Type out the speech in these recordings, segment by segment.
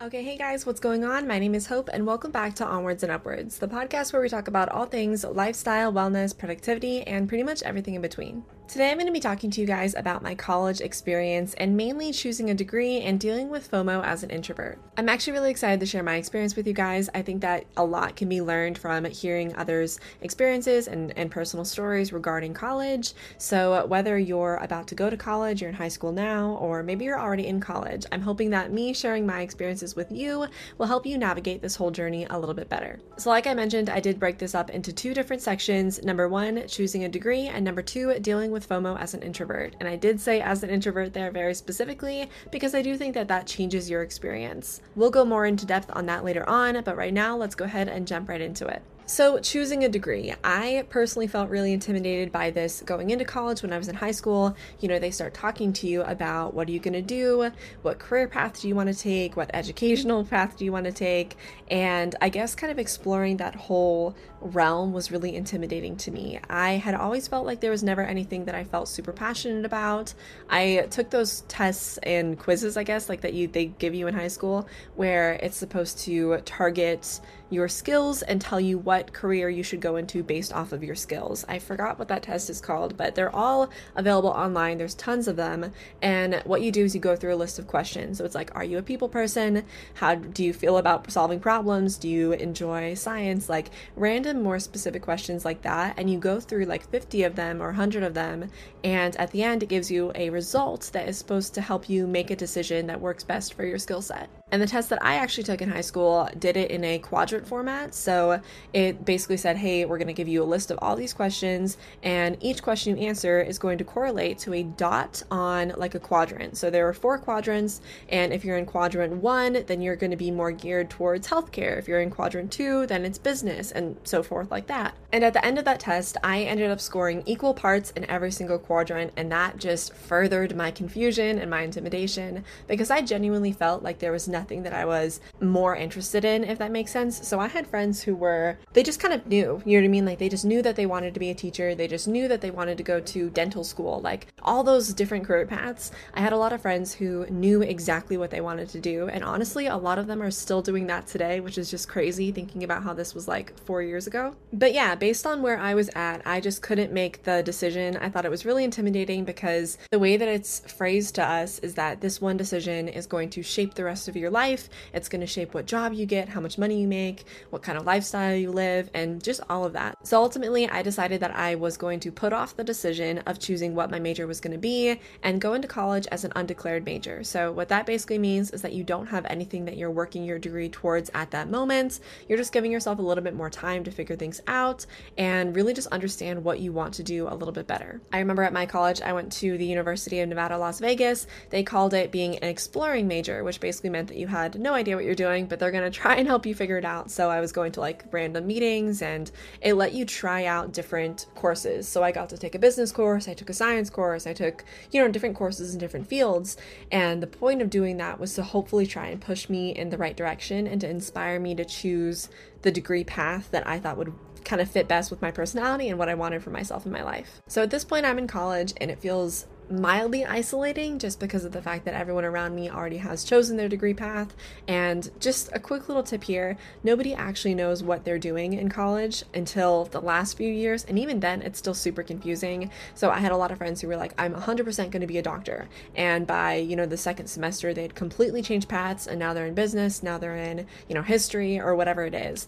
Okay, hey guys, what's going on? My name is Hope, and welcome back to Onwards and Upwards, the podcast where we talk about all things lifestyle, wellness, productivity, and pretty much everything in between. Today, I'm going to be talking to you guys about my college experience and mainly choosing a degree and dealing with FOMO as an introvert. I'm actually really excited to share my experience with you guys. I think that a lot can be learned from hearing others' experiences and, and personal stories regarding college. So, whether you're about to go to college, you're in high school now, or maybe you're already in college, I'm hoping that me sharing my experiences with you will help you navigate this whole journey a little bit better. So, like I mentioned, I did break this up into two different sections number one, choosing a degree, and number two, dealing with with FOMO as an introvert. And I did say as an introvert there very specifically because I do think that that changes your experience. We'll go more into depth on that later on, but right now let's go ahead and jump right into it. So, choosing a degree, I personally felt really intimidated by this going into college when I was in high school. You know, they start talking to you about what are you going to do, what career path do you want to take, what educational path do you want to take, and I guess kind of exploring that whole realm was really intimidating to me. I had always felt like there was never anything that I felt super passionate about. I took those tests and quizzes, I guess, like that you they give you in high school where it's supposed to target your skills and tell you what career you should go into based off of your skills. I forgot what that test is called, but they're all available online. There's tons of them. And what you do is you go through a list of questions. So it's like, are you a people person? How do you feel about solving problems? Do you enjoy science? Like random, more specific questions like that. And you go through like 50 of them or 100 of them. And at the end, it gives you a result that is supposed to help you make a decision that works best for your skill set. And the test that I actually took in high school did it in a quadrant format. So it basically said, hey, we're going to give you a list of all these questions, and each question you answer is going to correlate to a dot on like a quadrant. So there are four quadrants, and if you're in quadrant one, then you're going to be more geared towards healthcare. If you're in quadrant two, then it's business, and so forth, like that. And at the end of that test, I ended up scoring equal parts in every single quadrant, and that just furthered my confusion and my intimidation because I genuinely felt like there was nothing nothing that I was more interested in, if that makes sense. So I had friends who were, they just kind of knew, you know what I mean? Like they just knew that they wanted to be a teacher. They just knew that they wanted to go to dental school, like all those different career paths. I had a lot of friends who knew exactly what they wanted to do. And honestly, a lot of them are still doing that today, which is just crazy thinking about how this was like four years ago. But yeah, based on where I was at, I just couldn't make the decision. I thought it was really intimidating because the way that it's phrased to us is that this one decision is going to shape the rest of your life. It's going to shape what job you get, how much money you make, what kind of lifestyle you live, and just all of that. So ultimately, I decided that I was going to put off the decision of choosing what my major was going to be and go into college as an undeclared major. So, what that basically means is that you don't have anything that you're working your degree towards at that moment. You're just giving yourself a little bit more time to figure things out and really just understand what you want to do a little bit better. I remember at my college, I went to the University of Nevada, Las Vegas. They called it being an exploring major, which basically meant that you had no idea what you're doing, but they're going to try and help you figure it out. So I was going to like random meetings and it let you try out different courses. So I got to take a business course, I took a science course, I took, you know, different courses in different fields. And the point of doing that was to hopefully try and push me in the right direction and to inspire me to choose the degree path that I thought would kind of fit best with my personality and what I wanted for myself in my life. So at this point, I'm in college and it feels mildly isolating just because of the fact that everyone around me already has chosen their degree path. And just a quick little tip here nobody actually knows what they're doing in college until the last few years. And even then, it's still super confusing. So I had a lot of friends who were like, I'm 100% going to be a doctor. And by, you know, the second semester, they had completely changed paths and now they're in business, now they're in, you know, history or whatever it is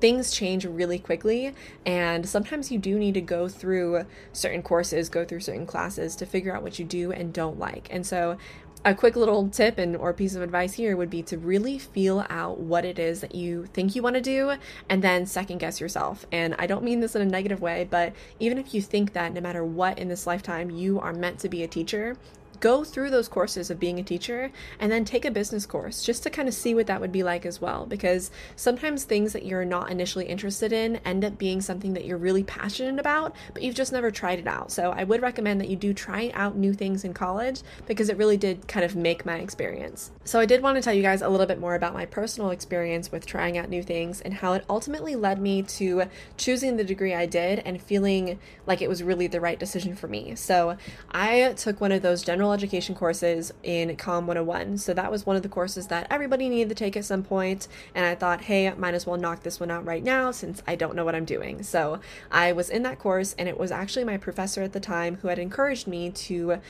things change really quickly and sometimes you do need to go through certain courses go through certain classes to figure out what you do and don't like and so a quick little tip and or piece of advice here would be to really feel out what it is that you think you want to do and then second guess yourself. And I don't mean this in a negative way, but even if you think that no matter what in this lifetime you are meant to be a teacher, go through those courses of being a teacher and then take a business course just to kind of see what that would be like as well. Because sometimes things that you're not initially interested in end up being something that you're really passionate about, but you've just never tried it out. So I would recommend that you do try out new things in college because it really did kind of make my experience. So I did want to tell you guys a little bit more about my personal experience with trying out new things and how it ultimately led me to choosing the degree I did and feeling like it was really the right decision for me. So I took one of those general general education courses in Com 101. So that was one of the courses that everybody needed to take at some point, and I thought, hey, might as well knock this one out right now since I don't know what I'm doing. So I was in that course, and it was actually my professor at the time who had encouraged me to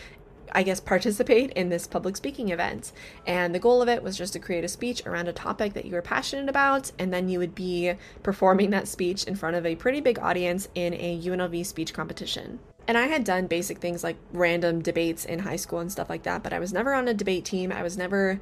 I guess, participate in this public speaking event. And the goal of it was just to create a speech around a topic that you were passionate about, and then you would be performing that speech in front of a pretty big audience in a UNLV speech competition. And I had done basic things like random debates in high school and stuff like that, but I was never on a debate team. I was never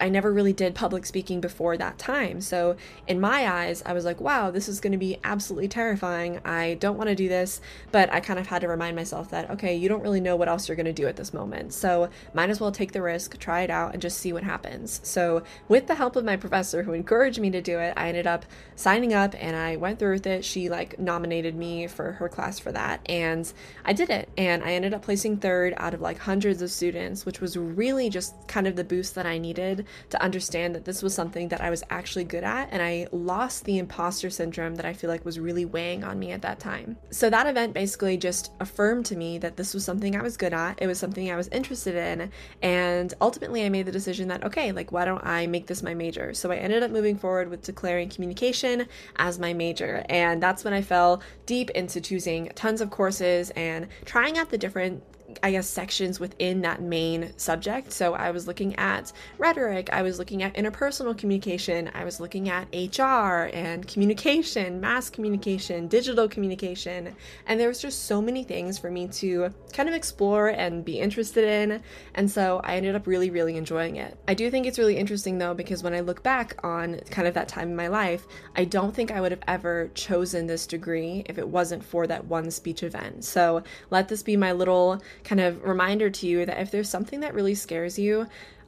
I never really did public speaking before that time. So, in my eyes, I was like, wow, this is going to be absolutely terrifying. I don't want to do this. But I kind of had to remind myself that, okay, you don't really know what else you're going to do at this moment. So, might as well take the risk, try it out, and just see what happens. So, with the help of my professor who encouraged me to do it, I ended up signing up and I went through with it. She like nominated me for her class for that. And I did it. And I ended up placing third out of like hundreds of students, which was really just kind of the boost that I needed to understand that this was something that I was actually good at, and I lost the imposter syndrome that I feel like was really weighing on me at that time. So that event basically just affirmed to me that this was something I was good at, it was something I was interested in, and ultimately I made the decision that, okay, like, why don't I make this my major? So I ended up moving forward with declaring communication as my major, and that's when I fell deep into choosing tons of courses and trying out the different I guess, sections within that main subject. So I was looking at rhetoric, I was looking at interpersonal communication, I was looking at HR and communication, mass communication, digital communication. And there was just so many things for me to kind of explore and be interested in. And so I ended up really, really enjoying it. I do think it's really interesting though, because when I look back on kind of that time in my life, I don't think I would have ever chosen this degree if it wasn't for that one speech event. So let this be my little kind of reminder to you that if there's something that really scares you,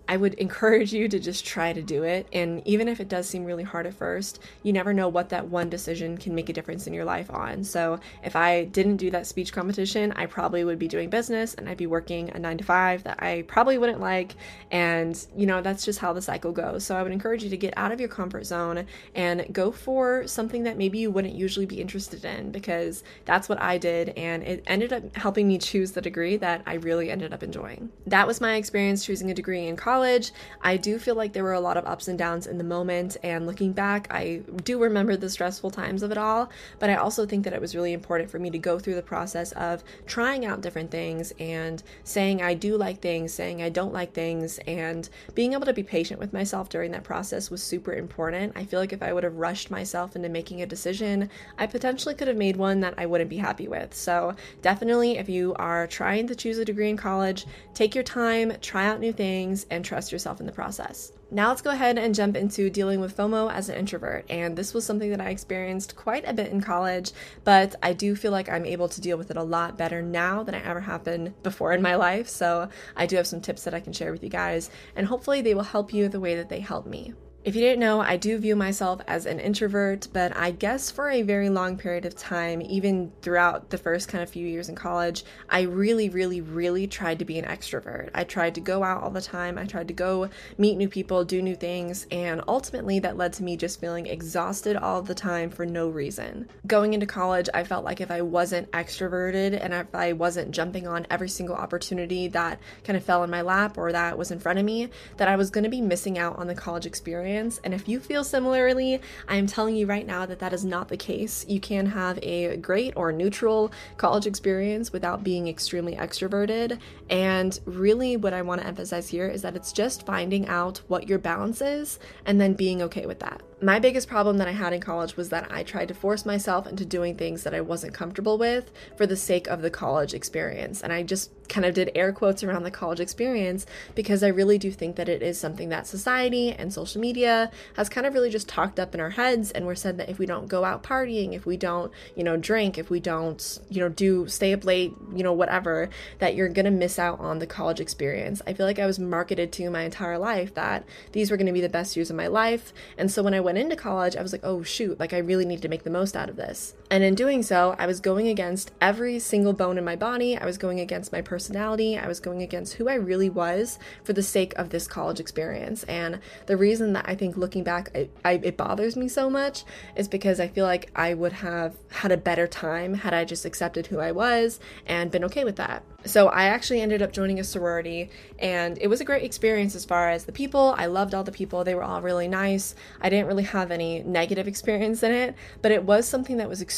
I would encourage you to just try to do it. And even if it does seem really hard at first, you never know what that one decision can make a difference in your life on. So if I didn't do that speech competition, I probably would be doing business and I'd be working a nine to five that I probably wouldn't like. And, you know, that's just how the cycle goes. So I would encourage you to get out of your comfort zone and go for something that maybe you wouldn't usually be interested in because that's what I did. And it ended up helping me choose the degree that I really ended up enjoying. That was my experience choosing a degree in college college. I do feel like there were a lot of ups and downs in the moment, and looking back, I do remember the stressful times of it all. But I also think that it was really important for me to go through the process of trying out different things and saying I do like things, saying I don't like things, and being able to be patient with myself during that process was super important. I feel like if I would have rushed myself into making a decision, I potentially could have made one that I wouldn't be happy with. So, definitely, if you are trying to choose a degree in college, take your time, try out new things, and trust yourself in the process. Now let's go ahead and jump into dealing with FOMO as an introvert. And this was something that I experienced quite a bit in college, but I do feel like I'm able to deal with it a lot better now than I ever have been before in my life. So I do have some tips that I can share with you guys, and hopefully they will help you the way that they helped me. If you didn't know, I do view myself as an introvert, but I guess for a very long period of time, even throughout the first kind of few years in college, I really, really, really tried to be an extrovert. I tried to go out all the time, I tried to go meet new people, do new things, and ultimately that led to me just feeling exhausted all the time for no reason. Going into college, I felt like if I wasn't extroverted and if I wasn't jumping on every single opportunity that kind of fell in my lap or that was in front of me, that I was going to be missing out on the college experience experience. And if you feel similarly, I am telling you right now that that is not the case. You can have a great or neutral college experience without being extremely extroverted. And really, what I want to emphasize here is that it's just finding out what your balance is and then being okay with that my biggest problem that I had in college was that I tried to force myself into doing things that I wasn't comfortable with for the sake of the college experience. And I just kind of did air quotes around the college experience because I really do think that it is something that society and social media has kind of really just talked up in our heads. And we're said that if we don't go out partying, if we don't, you know, drink, if we don't, you know, do stay up late, you know, whatever, that you're going to miss out on the college experience. I feel like I was marketed to my entire life that these were going to be the best years of my life. And so when I went into college, I was like, oh shoot, like I really need to make the most out of this. And in doing so, I was going against every single bone in my body. I was going against my personality. I was going against who I really was for the sake of this college experience. And the reason that I think looking back, I, I, it bothers me so much is because I feel like I would have had a better time had I just accepted who I was and been okay with that. So I actually ended up joining a sorority and it was a great experience as far as the people. I loved all the people. They were all really nice. I didn't really have any negative experience in it, but it was something that was extremely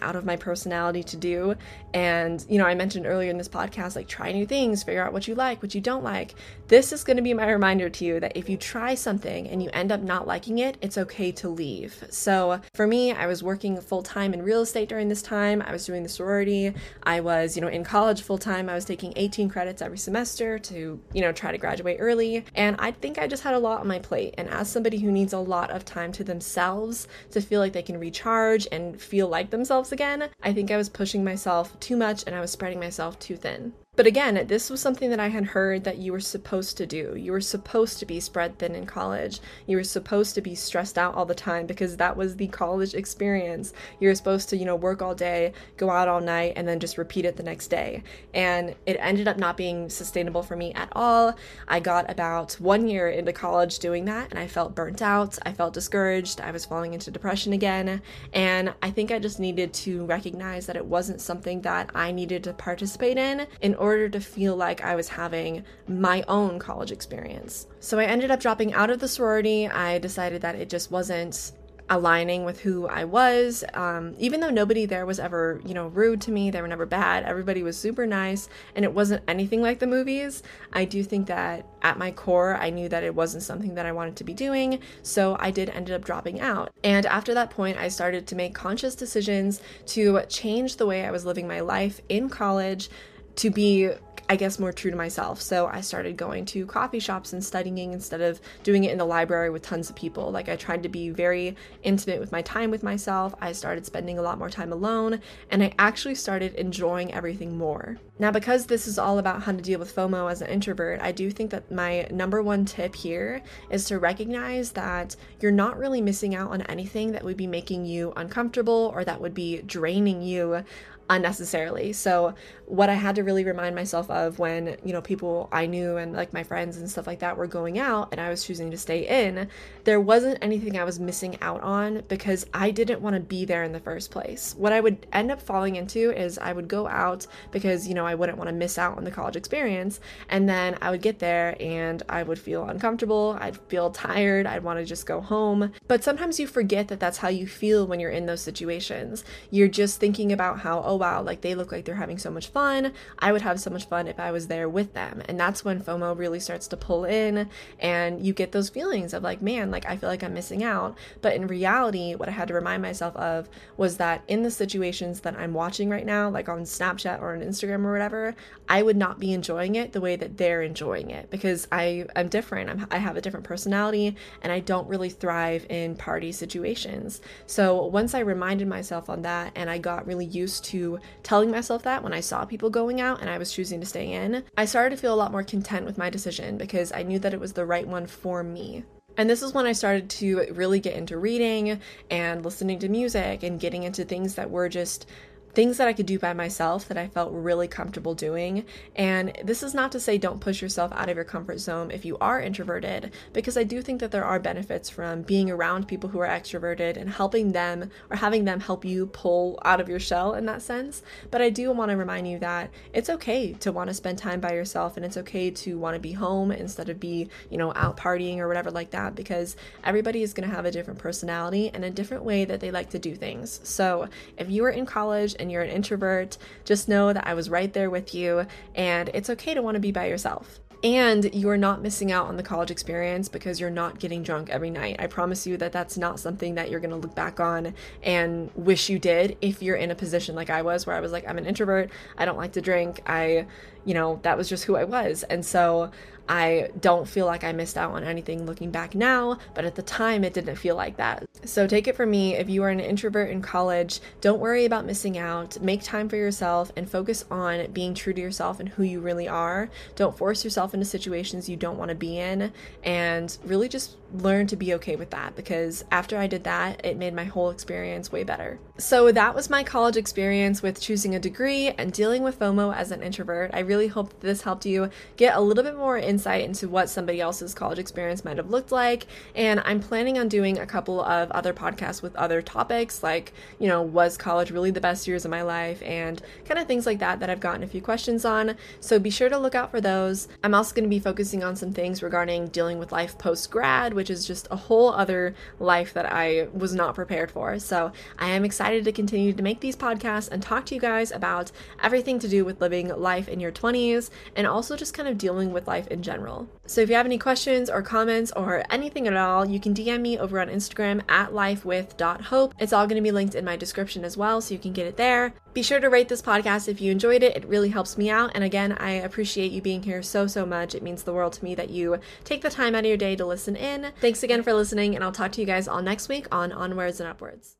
out of my personality to do. And, you know, I mentioned earlier in this podcast like try new things, figure out what you like, what you don't like. This is going to be my reminder to you that if you try something and you end up not liking it, it's okay to leave. So, for me, I was working full time in real estate during this time. I was doing the sorority. I was, you know, in college full time. I was taking 18 credits every semester to, you know, try to graduate early. And I think I just had a lot on my plate. And as somebody who needs a lot of time to themselves to feel like they can recharge and feel like themselves again, I think I was pushing myself too much and I was spreading myself too thin. But again, this was something that I had heard that you were supposed to do. You were supposed to be spread thin in college. You were supposed to be stressed out all the time because that was the college experience. You were supposed to, you know, work all day, go out all night, and then just repeat it the next day. And it ended up not being sustainable for me at all. I got about one year into college doing that, and I felt burnt out. I felt discouraged. I was falling into depression again. And I think I just needed to recognize that it wasn't something that I needed to participate in in order to feel like I was having my own college experience. So I ended up dropping out of the sorority. I decided that it just wasn't aligning with who I was. Um, even though nobody there was ever, you know, rude to me, they were never bad. Everybody was super nice, and it wasn't anything like the movies. I do think that at my core, I knew that it wasn't something that I wanted to be doing, so I did ended up dropping out. And after that point, I started to make conscious decisions to change the way I was living my life in college to be I guess, more true to myself. So I started going to coffee shops and studying instead of doing it in the library with tons of people. Like I tried to be very intimate with my time with myself. I started spending a lot more time alone, and I actually started enjoying everything more. Now, because this is all about how to deal with FOMO as an introvert, I do think that my number one tip here is to recognize that you're not really missing out on anything that would be making you uncomfortable or that would be draining you unnecessarily. So what I had to really remind myself of when, you know, people I knew and like my friends and stuff like that were going out and I was choosing to stay in, there wasn't anything I was missing out on because I didn't want to be there in the first place. What I would end up falling into is I would go out because, you know, I wouldn't want to miss out on the college experience. And then I would get there and I would feel uncomfortable. I'd feel tired. I'd want to just go home. But sometimes you forget that that's how you feel when you're in those situations. You're just thinking about how, oh wow, like they look like they're having so much fun. I would have so much fun if I was there with them. And that's when FOMO really starts to pull in and you get those feelings of like, man, like I feel like I'm missing out. But in reality, what I had to remind myself of was that in the situations that I'm watching right now, like on Snapchat or on Instagram or whatever, I would not be enjoying it the way that they're enjoying it because I I'm different. I'm, I have a different personality and I don't really thrive in party situations. So once I reminded myself on that and I got really used to telling myself that when I saw people going out and I was choosing to stay in, I started to feel a lot more content with my decision because I knew that it was the right one for me. And this is when I started to really get into reading and listening to music and getting into things that were just things that I could do by myself that I felt really comfortable doing. And this is not to say don't push yourself out of your comfort zone if you are introverted, because I do think that there are benefits from being around people who are extroverted and helping them or having them help you pull out of your shell in that sense. But I do want to remind you that it's okay to want to spend time by yourself and it's okay to want to be home instead of be, you know, out partying or whatever like that, because everybody is going to have a different personality and a different way that they like to do things. So if you are in college and you're an introvert, just know that I was right there with you, and it's okay to want to be by yourself. And you are not missing out on the college experience because you're not getting drunk every night. I promise you that that's not something that you're going to look back on and wish you did if you're in a position like I was, where I was like, I'm an introvert, I don't like to drink, I, you know, that was just who I was. And so I don't feel like I missed out on anything looking back now, but at the time it didn't feel like that. So take it from me if you are an introvert in college, don't worry about missing out. Make time for yourself and focus on being true to yourself and who you really are. Don't force yourself into situations you don't want to be in and really just learn to be okay with that because after I did that, it made my whole experience way better. So that was my college experience with choosing a degree and dealing with FOMO as an introvert. I really hope this helped you get a little bit more insight into what somebody else's college experience might have looked like. And I'm planning on doing a couple of other podcasts with other topics, like, you know, was college really the best years of my life, and kind of things like that that I've gotten a few questions on. So be sure to look out for those. I'm also going to be focusing on some things regarding dealing with life post grad, which is just a whole other life that I was not prepared for. So I am excited to continue to make these podcasts and talk to you guys about everything to do with living life in your 20s and also just kind of dealing with life in general. So if you have any questions or comments or anything at all, you can DM me over on Instagram at lifewith.hope. It's all going to be linked in my description as well, so you can get it there. Be sure to rate this podcast if you enjoyed it. It really helps me out. And again, I appreciate you being here so, so much. It means the world to me that you take the time out of your day to listen in. Thanks again for listening, and I'll talk to you guys all next week on Onwards and Upwards.